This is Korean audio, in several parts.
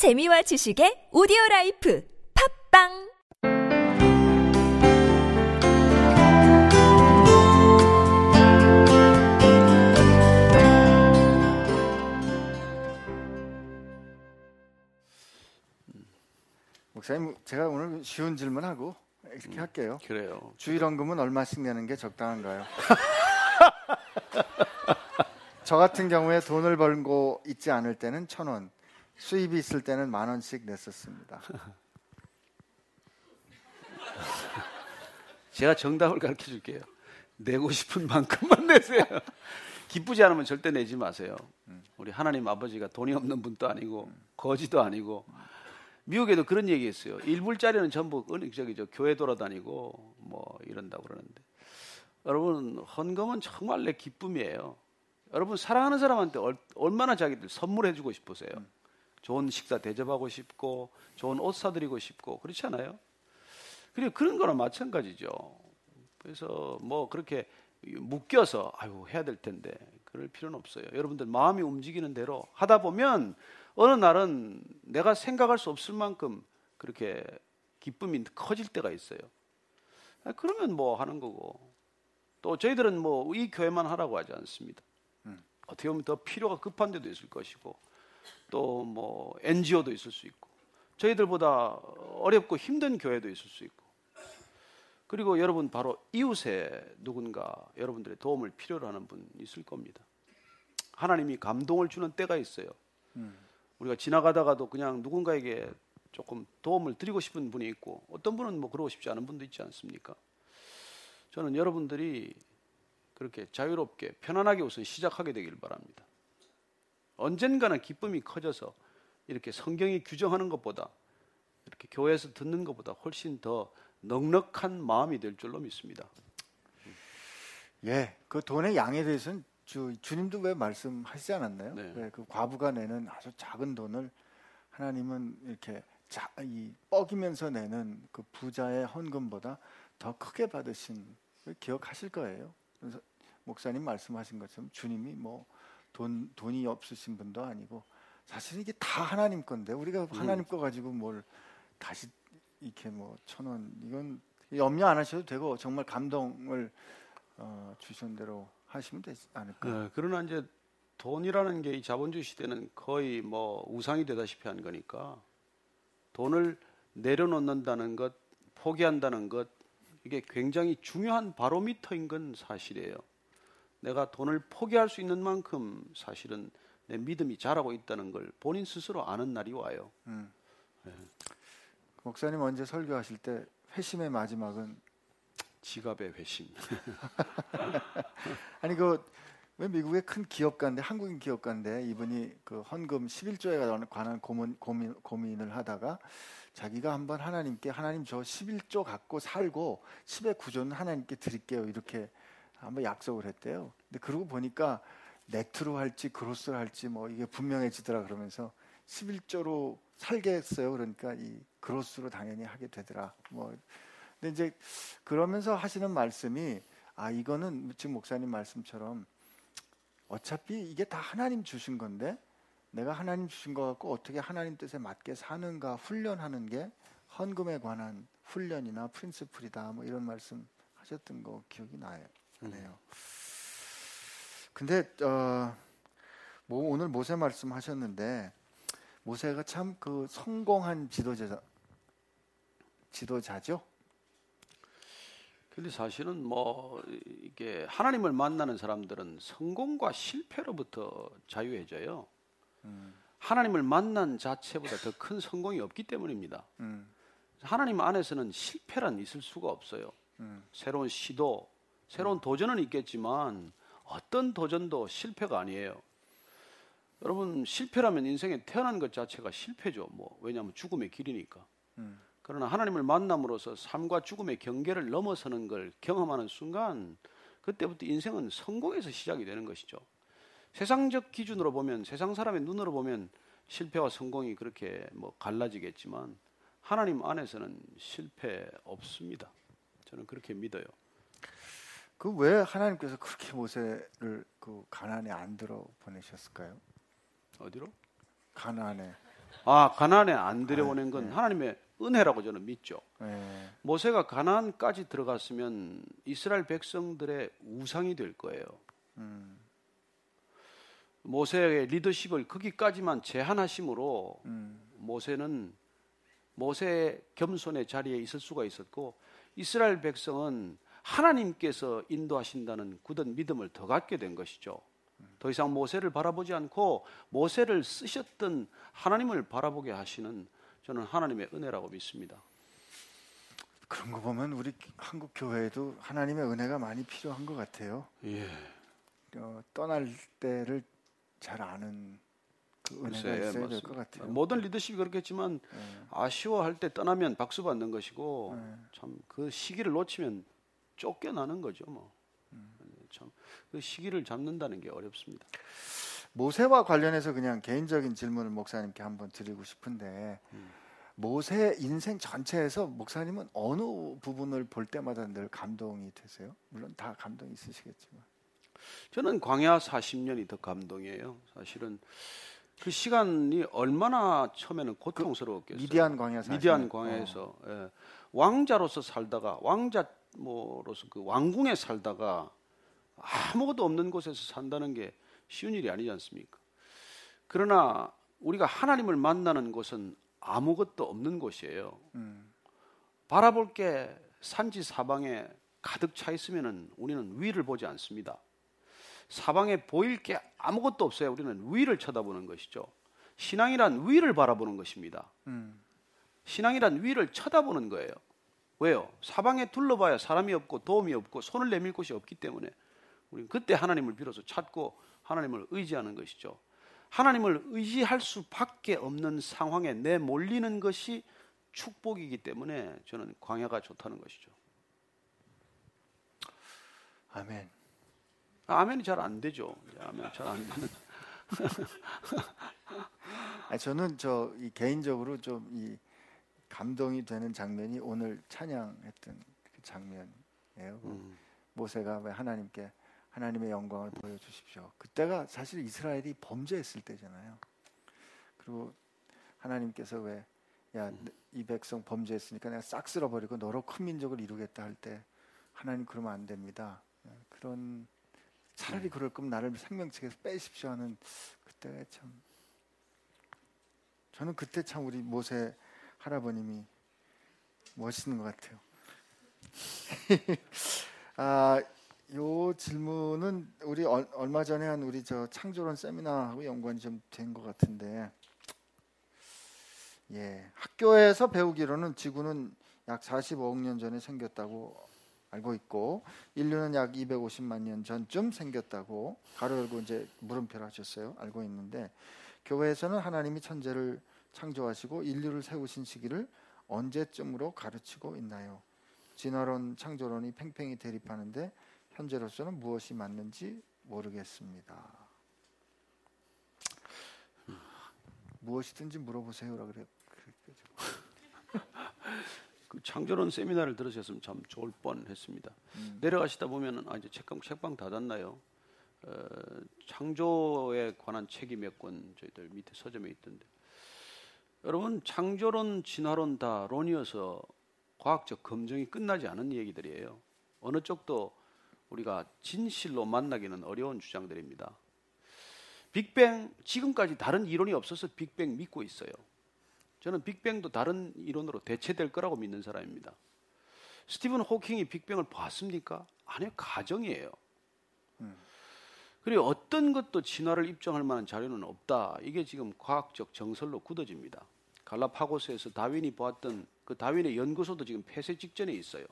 재미와 지식의 오디오 라이프 팟빵 목사님, 제가 오늘 쉬운 질문하고 이렇게 할게요. 그래요. 주일헌금은 얼마씩 내는 게 적당한가요? 저 같은 경우에 돈을 벌고 있지 않을 때는 천 원, 수입이 있을 때는 만 원씩 냈었습니다. 제가 정답을 가르쳐 줄게요. 내고 싶은 만큼만 내세요. 기쁘지 않으면 절대 내지 마세요. 우리 하나님 아버지가 돈이 없는 분도 아니고 거지도 아니고 미국에도 그런 얘기 했어요. 일불짜리는 전부 저기 저 교회 돌아다니고 뭐 이런다고 그러는데 여러분 헌금은 정말 내 기쁨이에요. 여러분 사랑하는 사람한테 얼, 얼마나 자기들 선물해 주고 싶으세요. 좋은 식사 대접하고 싶고 좋은 옷 사드리고 싶고 그렇지 않아요? 그리고 그런 거나 마찬가지죠. 그래서 뭐 그렇게 묶여서 아유 해야 될 텐데 그럴 필요는 없어요. 여러분들 마음이 움직이는 대로 하다 보면 어느 날은 내가 생각할 수 없을 만큼 그렇게 기쁨이 커질 때가 있어요. 아, 그러면 뭐 하는 거고 또 저희들은 뭐 이 교회만 하라고 하지 않습니다. 어떻게 보면 더 필요가 급한 데도 있을 것이고 또 뭐 NGO도 있을 수 있고 저희들보다 어렵고 힘든 교회도 있을 수 있고 그리고 여러분 바로 이웃에 누군가 여러분들의 도움을 필요로 하는 분 있을 겁니다. 하나님이 감동을 주는 때가 있어요. 우리가 지나가다가도 그냥 누군가에게 조금 도움을 드리고 싶은 분이 있고 어떤 분은 뭐 그러고 싶지 않은 분도 있지 않습니까? 저는 여러분들이 그렇게 자유롭게 편안하게 우선 시작하게 되길 바랍니다. 언젠가는 기쁨이 커져서 이렇게 성경이 규정하는 것보다 이렇게 교회에서 듣는 것보다 훨씬 더 넉넉한 마음이 될 줄로 믿습니다. 예, 그 돈의 양에 대해서는 주, 주님도 왜 말씀하시지 않았나요? 네. 왜그 과부가 내는 아주 작은 돈을 하나님은 이렇게 자, 이 뻐기면서 내는 그 부자의 헌금보다 더 크게 받으신 걸 기억하실 거예요. 그래서 목사님 말씀하신 것처럼 주님이 뭐 돈 돈이 없으신 분도 아니고 사실 이게 다 하나님 건데 우리가 하나님 거 가지고 뭘 다시 이렇게 뭐 천 원 이건 염려 안 하셔도 되고 정말 감동을 어, 주신 대로 하시면 되지 않을까. 네, 그러나 이제 돈이라는 게 이 자본주의 시대는 거의 뭐 우상이 되다시피 한 거니까 돈을 내려놓는다는 것, 포기한다는 것 이게 굉장히 중요한 바로미터인 건 사실이에요. 내가 돈을 포기할 수 있는 만큼 사실은 내 믿음이 자라고 있다는 걸 본인 스스로 아는 날이 와요. 목사님 언제 설교하실 때 회심의 마지막은 지갑의 회심. 아니 그 왜 미국의 큰 기업가인데 한국인 기업가인데 이분이 그 헌금 11조에 관한 고민, 고민 고민을 하다가 자기가 한번 하나님께 하나님 저 11조 갖고 살고 10의 9조는 하나님께 드릴게요 이렇게 한번 약속을 했대요. 근데 그러고 보니까 네트로 할지 그로스로 할지 뭐 이게 분명해지더라 그러면서 11조로 살겠어요. 그러니까 이 그로스로 당연히 하게 되더라. 뭐 근데 이제 그러면서 하시는 말씀이 아 이거는 지금 목사님 말씀처럼 어차피 이게 다 하나님 주신 건데 내가 하나님 주신 거 갖고 어떻게 하나님 뜻에 맞게 사는가 훈련하는 게 헌금에 관한 훈련이나 프린스플이다 뭐 이런 말씀 하셨던 거 기억이 나요. 나네요. 근데 어, 뭐 오늘 모세 말씀하셨는데 모세가 참 그 성공한 지도자 지도자죠. 근데 사실은 뭐 이게 하나님을 만나는 사람들은 성공과 실패로부터 자유해져요. 하나님을 만난 자체보다 더 큰 성공이 없기 때문입니다. 음, 하나님 안에서는 실패란 있을 수가 없어요. 음, 새로운 시도, 새로운 도전은 있겠지만 어떤 도전도 실패가 아니에요. 여러분 실패라면 인생에 태어난 것 자체가 실패죠. 뭐 왜냐하면 죽음의 길이니까. 음. 그러나 하나님을 만남으로써 삶과 죽음의 경계를 넘어서는 걸 경험하는 순간 그때부터 인생은 성공에서 시작이 되는 것이죠. 세상적 기준으로 보면 세상 사람의 눈으로 보면 실패와 성공이 그렇게 뭐 갈라지겠지만 하나님 안에서는 실패 없습니다. 저는 그렇게 믿어요. 그 왜 하나님께서 그렇게 모세를 그 가나안에 안 들어 보내셨을까요? 어디로? 가나안에 아 가나안에 안 들여보낸 건 하나님의 은혜라고 저는 믿죠. 예. 모세가 가나안까지 들어갔으면 이스라엘 백성들의 우상이 될 거예요. 음, 모세의 리더십을 거기까지만 제한하심으로 음, 모세는 모세의 겸손의 자리에 있을 수가 있었고 이스라엘 백성은 하나님께서 인도하신다는 굳은 믿음을 더 갖게 된 것이죠. 더 이상 모세를 바라보지 않고 모세를 쓰셨던 하나님을 바라보게 하시는 저는 하나님의 은혜라고 믿습니다. 그런 거 보면 우리 한국 교회에도 하나님의 은혜가 많이 필요한 것 같아요. 예. 어, 떠날 때를 잘 아는 그 은혜가 예, 있어야 될. 것 같아요. 모든 리더십이 그렇겠지만 예. 아쉬워할 때 떠나면 박수 받는 것이고 네. 참그 시기를 놓치면 쫓겨나는 거죠. 뭐. 참 그 시기를 잡는다는 게 어렵습니다. 모세와 관련해서 그냥 개인적인 질문을 목사님께 한번 드리고 싶은데 음. 모세 인생 전체에서 목사님은 어느 부분을 볼 때마다 늘 감동이 되세요? 물론 다 감동이 있으시겠지만 저는 광야 40년이 더 감동이에요. 사실은 그 시간이 얼마나 처음에는 고통스러웠겠어요. 그 미디안 광야 40년. 미디안 광야에서 예. 왕자로서 살다가 왕자 뭐로서 그 왕궁에 살다가 아무것도 없는 곳에서 산다는 게 쉬운 일이 아니지 않습니까? 그러나 우리가 하나님을 만나는 곳은 아무것도 없는 곳이에요. 음, 바라볼 게 산지 사방에 가득 차 있으면은 우리는 위를 보지 않습니다. 사방에 보일 게 아무것도 없어요. 우리는 위를 쳐다보는 것이죠. 신앙이란 위를 바라보는 것입니다. 음, 신앙이란 위를 쳐다보는 거예요. 왜요? 사방에 둘러봐야 사람이 없고 도움이 없고 손을 내밀 곳이 없기 때문에 우리는 그때 하나님을 비로소 찾고 하나님을 의지하는 것이죠. 하나님을 의지할 수밖에 없는 상황에 내몰리는 것이 축복이기 때문에 저는 광야가 좋다는 것이죠. 아멘. 아멘이 잘 안 되죠. 아멘 잘 안 되는. 저는 저이 개인적으로 좀이 감동이 되는 장면이 오늘 찬양했던 그 장면이에요. 그 음. 모세가 왜 하나님께 하나님의 영광을 보여주십시오. 그때가 사실 이스라엘이 범죄했을 때잖아요. 그리고 하나님께서 왜 야 이 백성 범죄했으니까 내가 싹 쓸어버리고 너로 큰 민족을 이루겠다 할 때 하나님 그러면 안 됩니다. 예, 그런 차라리 그럴 거면 나를 생명책에서 빼십시오 하는 그때가 참 저는 그때 참 우리 모세 할아버님이 멋있는 것 같아요. 아, 요 질문은 우리 얼, 얼마 전에 한 우리 저 창조론 세미나하고 연관이 좀 된 것 같은데, 예, 학교에서 배우기로는 지구는 약 45억 년 전에 생겼다고 알고 있고, 인류는 약 250만 년 전쯤 생겼다고 가로 열고 이제 물음표를 하셨어요. 알고 있는데, 교회에서는 하나님이 천재를 창조하시고 인류를 세우신 시기를 언제쯤으로 가르치고 있나요? 진화론, 창조론이 팽팽히 대립하는데 현재로서는 무엇이 맞는지 모르겠습니다. 무엇이든지 물어보세요라 그래. 그 창조론 세미나를 들으셨으면 참 좋을 뻔했습니다. 내려가시다 보면은 아 이제 책방 책방 닫았나요? 어, 창조에 관한 책이 몇 권 저희들 밑에 서점에 있던데 여러분 창조론, 진화론 다 론이어서 과학적 검증이 끝나지 않은 얘기들이에요. 어느 쪽도 우리가 진실로 만나기는 어려운 주장들입니다. 빅뱅 지금까지 다른 이론이 없어서 빅뱅 믿고 있어요. 저는 빅뱅도 다른 이론으로 대체될 거라고 믿는 사람입니다. 스티븐 호킹이 빅뱅을 봤습니까? 아니요, 가정이에요. 그리고 어떤 것도 진화를 입증할 만한 자료는 없다. 이게 지금 과학적 정설로 굳어집니다. 갈라파고스에서 다윈이 보았던 그 다윈의 연구소도 지금 폐쇄 직전에 있어요.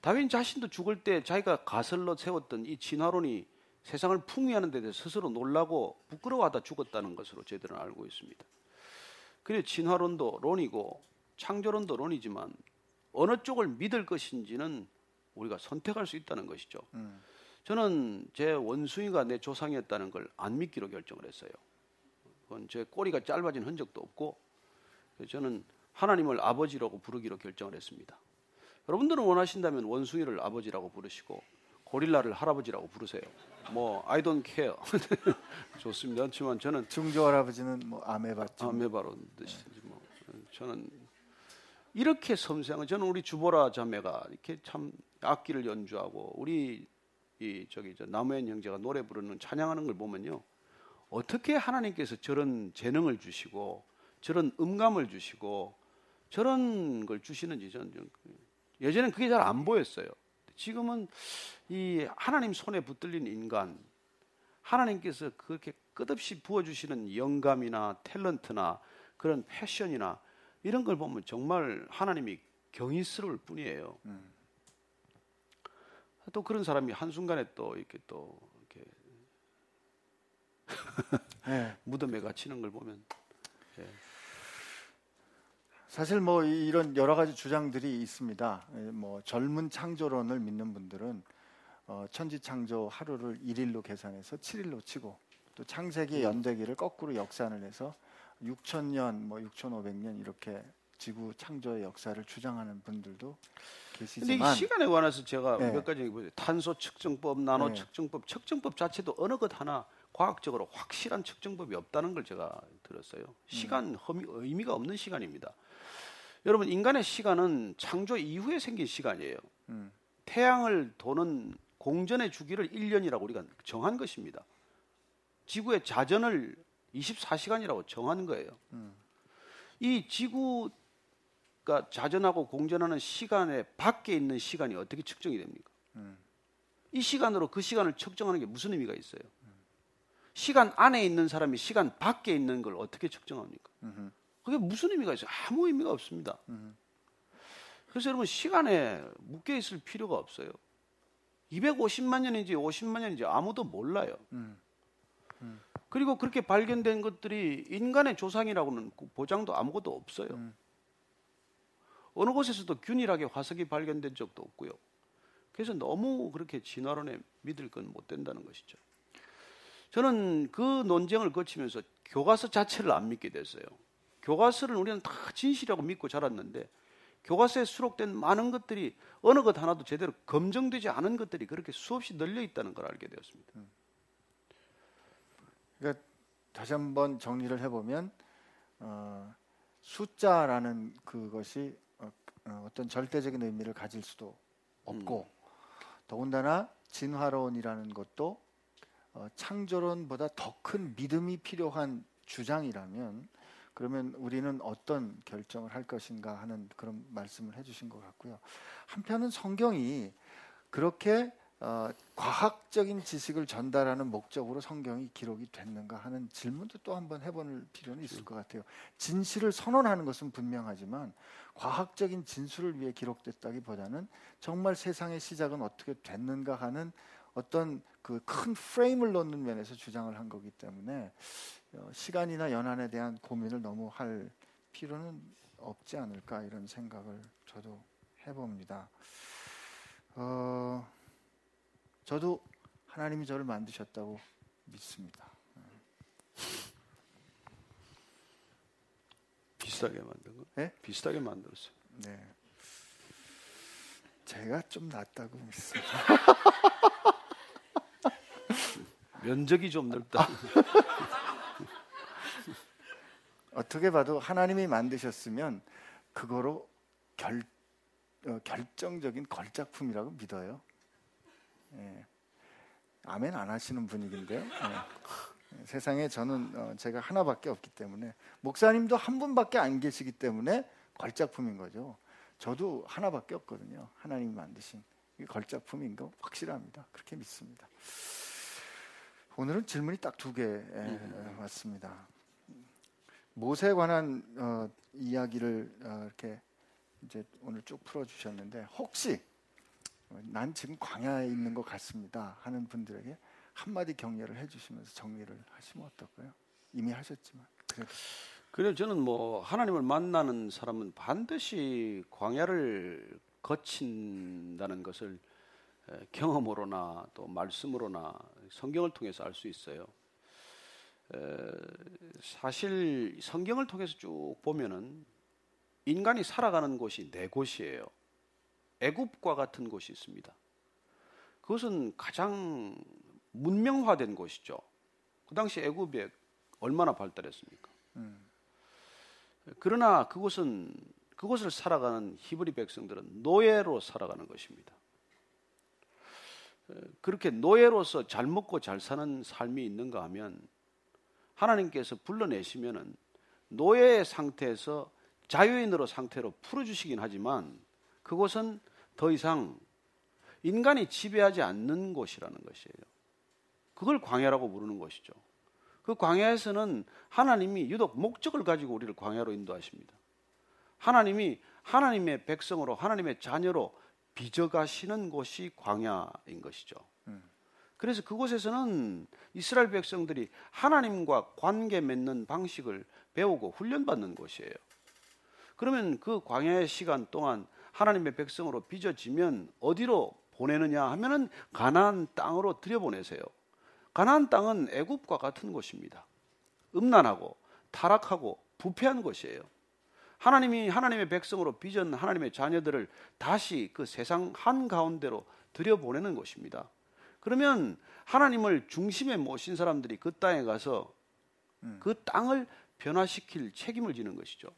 다윈 자신도 죽을 때 자기가 가설로 세웠던 이 진화론이 세상을 풍미하는 데 대해서 스스로 놀라고 부끄러워하다 죽었다는 것으로 저희들은 알고 있습니다. 그리고 진화론도 론이고 창조론도 론이지만 어느 쪽을 믿을 것인지는 우리가 선택할 수 있다는 것이죠. 음. 저는 제 원숭이가 내 조상이었다는 걸 안 믿기로 결정을 했어요. 그건 제 꼬리가 짧아진 흔적도 없고 저는 하나님을 아버지라고 부르기로 결정을 했습니다. 여러분들은 원하신다면 원숭이를 아버지라고 부르시고 고릴라를 할아버지라고 부르세요. 뭐 I don't care 좋습니다. 하지만 저는 중조 할아버지는 뭐 아메바죠. 아메바로 뜻이지 뭐 저는 이렇게 섬세한 저는 우리 주보라 자매가 이렇게 참 악기를 연주하고 우리 이 저기 저 나무현 형제가 노래 부르는 찬양하는 걸 보면요 어떻게 하나님께서 저런 재능을 주시고 저런 음감을 주시고 저런 걸 주시는지 저는 좀 예전엔 그게 잘 안 보였어요. 지금은 이 하나님 손에 붙들린 인간 하나님께서 그렇게 끝없이 부어주시는 영감이나 탤런트나 그런 패션이나 이런 걸 보면 정말 하나님이 경이스러울 뿐이에요. 음. 또 그런 사람이 한순간에 또 이렇게 또 이렇게 네. 무덤에 갇히는 걸 보면 사실 뭐 이- 이런 여러 가지 주장들이 있습니다. 예, 뭐 젊은 창조론을 믿는 분들은 어, 천지 창조 하루를 1일로 계산해서 7일로 치고 또 창세기 연대기를 거꾸로 역산을 해서 6천년 뭐 6,500년 이렇게 지구 창조의 역사를 주장하는 분들도 근데 이 계시지만 시간에 관해서 제가 네. 몇 가지. 탄소 측정법, 나노 네. 측정법, 측정법 자체도 어느 것 하나 과학적으로 확실한 측정법이 없다는 걸 제가 들었어요. 시간 흠이, 의미가 없는 시간입니다. 여러분 인간의 시간은 창조 이후에 생긴 시간이에요. 음. 태양을 도는 공전의 주기를 1년이라고 우리가 정한 것입니다. 지구의 자전을 24시간이라고 정한 거예요. 이 지구 가 자전하고 공전하는 시간에 밖에 있는 시간이 어떻게 측정이 됩니까? 이 시간으로 그 시간을 측정하는 게 무슨 의미가 있어요? 시간 안에 있는 사람이 시간 밖에 있는 걸 어떻게 측정합니까? 그게 무슨 의미가 있어요? 아무 의미가 없습니다. 그래서 여러분 시간에 묶여 있을 필요가 없어요. 250만 년인지 50만 년인지 아무도 몰라요. 그리고 그렇게 발견된 것들이 인간의 조상이라고는 그 보장도 아무것도 없어요. 어느 곳에서도 균일하게 화석이 발견된 적도 없고요. 그래서 너무 그렇게 진화론에 믿을 건 못 된다는 것이죠. 저는 그 논쟁을 거치면서 교과서 자체를 안 믿게 됐어요. 교과서를 우리는 다 진실이라고 믿고 자랐는데 교과서에 수록된 많은 것들이 어느 것 하나도 제대로 검증되지 않은 것들이 그렇게 수없이 널려 있다는 걸 알게 되었습니다. 그러니까 다시 한번 정리를 해보면 어, 숫자라는 그것이 어, 떤 절대적인 의미를 가질 수도 없고 더군다나 진화론이라는 것도 어, 창조론보다 더 큰 믿음이 필요한 주장이라면 그러면 우리는 어떤 결정을 할 것인가 하는 그런 말씀을 해주신 것 같고요. 한편은 성경이 그렇게 어, 과학적인 지식을 전달하는 목적으로 성경이 기록이 됐는가 하는 질문도 또 한번 해볼 필요는 있을 것 같아요. 진실을 선언하는 것은 분명하지만 과학적인 진술을 위해 기록됐다기보다는 정말 세상의 시작은 어떻게 됐는가 하는 어떤 그 큰 프레임을 놓는 면에서 주장을 한 거기 때문에 어, 시간이나 연한에 대한 고민을 너무 할 필요는 없지 않을까 이런 생각을 저도 해봅니다. 어, 저도 하나님이 저를 만드셨다고 믿습니다. 비슷하게 만든 거? 예? 비슷하게 만들었어요. 네, 제가 좀 낫다고 믿습니다. 면적이 좀 넓다. 어떻게 봐도 하나님이 만드셨으면 그거로 결 어, 결정적인 걸작품이라고 믿어요. 예. 아멘 안 하시는 분위기인데요. 예. 세상에 저는 어, 제가 하나밖에 없기 때문에 목사님도 한 분밖에 안 계시기 때문에 걸작품인 거죠. 저도 하나밖에 없거든요. 하나님이 만드신 걸작품인 거 확실합니다. 그렇게 믿습니다. 오늘은 질문이 딱 두 개 왔습니다. 못에 관한 어, 이야기를 어, 이렇게 이제 오늘 쭉 풀어주셨는데 혹시 어, 난 지금 광야에 있는 것 같습니다 하는 분들에게 한마디 격려를 해주시면서 정리를 하시면 어떨까요? 이미 하셨지만 그래서 저는 뭐 하나님을 만나는 사람은 반드시 광야를 거친다는 것을 에, 경험으로나 또 말씀으로나 성경을 통해서 알 수 있어요. 에, 사실 성경을 통해서 쭉 보면은 인간이 살아가는 곳이 네 곳이에요. 애굽과 같은 곳이 있습니다. 그것은 가장 문명화된 곳이죠. 그 당시 애굽이 얼마나 발달했습니까? 그러나 그곳은 그곳을 살아가는 히브리 백성들은 노예로 살아가는 것입니다. 그렇게 노예로서 잘 먹고 잘 사는 삶이 있는가 하면 하나님께서 불러내시면은 노예의 상태에서 자유인으로 상태로 풀어주시긴 하지만 그곳은 더 이상 인간이 지배하지 않는 곳이라는 것이에요. 그걸 광야라고 부르는 것이죠. 그 광야에서는 하나님이 유독 목적을 가지고 우리를 광야로 인도하십니다. 하나님이 하나님의 백성으로 하나님의 자녀로 빚어가시는 곳이 광야인 것이죠. 그래서 그곳에서는 이스라엘 백성들이 하나님과 관계 맺는 방식을 배우고 훈련받는 곳이에요. 그러면 그 광야의 시간 동안 하나님의 백성으로 빚어지면 어디로 보내느냐 하면은 가나안 땅으로 들여보내세요. 가나안 땅은 애굽과 같은 곳입니다. 음란하고 타락하고 부패한 곳이에요. 하나님이 하나님의 백성으로 빚은 하나님의 자녀들을 다시 그 세상 한 가운데로 들여보내는 곳입니다. 그러면 하나님을 중심에 모신 사람들이 그 땅에 가서 그 땅을 변화시킬 책임을 지는 것이죠.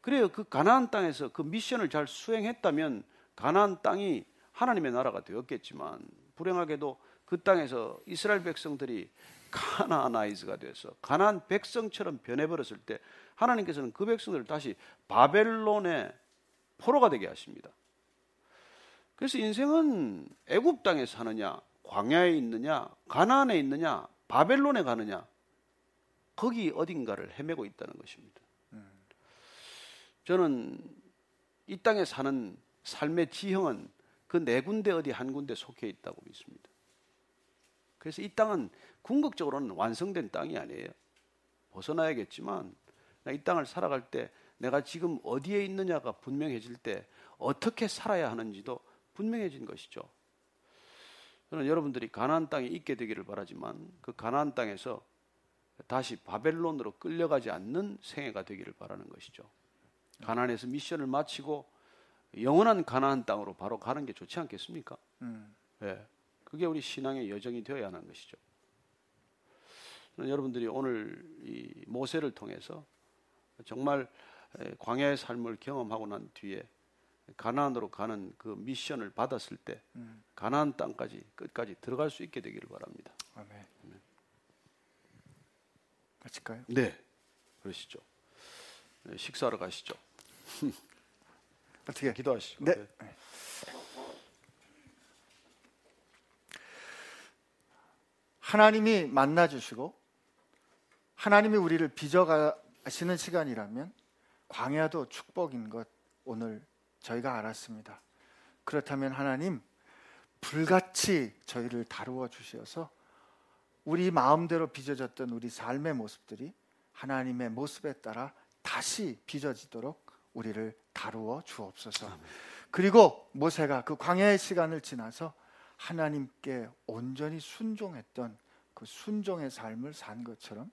그래요. 그 가나안 땅에서 그 미션을 잘 수행했다면 가나안 땅이 하나님의 나라가 되었겠지만 불행하게도 그 땅에서 이스라엘 백성들이 가나나이즈가 돼서 가나안 백성처럼 변해버렸을 때 하나님께서는 그 백성들을 다시 바벨론의 포로가 되게 하십니다. 그래서 인생은 애굽 땅에 사느냐, 광야에 있느냐, 가나안에 있느냐, 바벨론에 가느냐, 거기 어딘가를 헤매고 있다는 것입니다. 저는 이 땅에 사는 삶의 지형은 그 네 군데 어디 한 군데 속해 있다고 믿습니다. 그래서 이 땅은 궁극적으로는 완성된 땅이 아니에요. 벗어나야겠지만 이 땅을 살아갈 때 내가 지금 어디에 있느냐가 분명해질 때 어떻게 살아야 하는지도 분명해진 것이죠. 저는 여러분들이 가나안 땅에 있게 되기를 바라지만 그 가나안 땅에서 다시 바벨론으로 끌려가지 않는 생애가 되기를 바라는 것이죠. 가나안에서 미션을 마치고 영원한 가나안 땅으로 바로 가는 게 좋지 않겠습니까? 음. 네. 그게 우리 신앙의 여정이 되어야 하는 것이죠. 여러분들이 오늘 이 모세를 통해서 정말 광야의 삶을 경험하고 난 뒤에 가나안으로 가는 그 미션을 받았을 때 음. 가나안 땅까지 끝까지 들어갈 수 있게 되기를 바랍니다. 아멘. 아멘. 마칠까요? 네, 그러시죠. 네, 식사하러 가시죠. 어떻게 기도하시고. 네. 네. 하나님이 만나 주시고 하나님이 우리를 빚어가시는 시간이라면 광야도 축복인 것 오늘 저희가 알았습니다. 그렇다면 하나님 불같이 저희를 다루어 주셔서 우리 마음대로 빚어졌던 우리 삶의 모습들이 하나님의 모습에 따라 다시 빚어지도록 우리를 다루어 주옵소서. 그리고 모세가 그 광야의 시간을 지나서 하나님께 온전히 순종했던 그 순종의 삶을 산 것처럼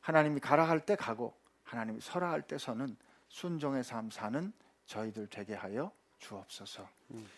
하나님이 가라 할 때 가고 하나님이 서라 할 때 서는 순종의 삶 사는 저희들 되게 하여 주옵소서. 음.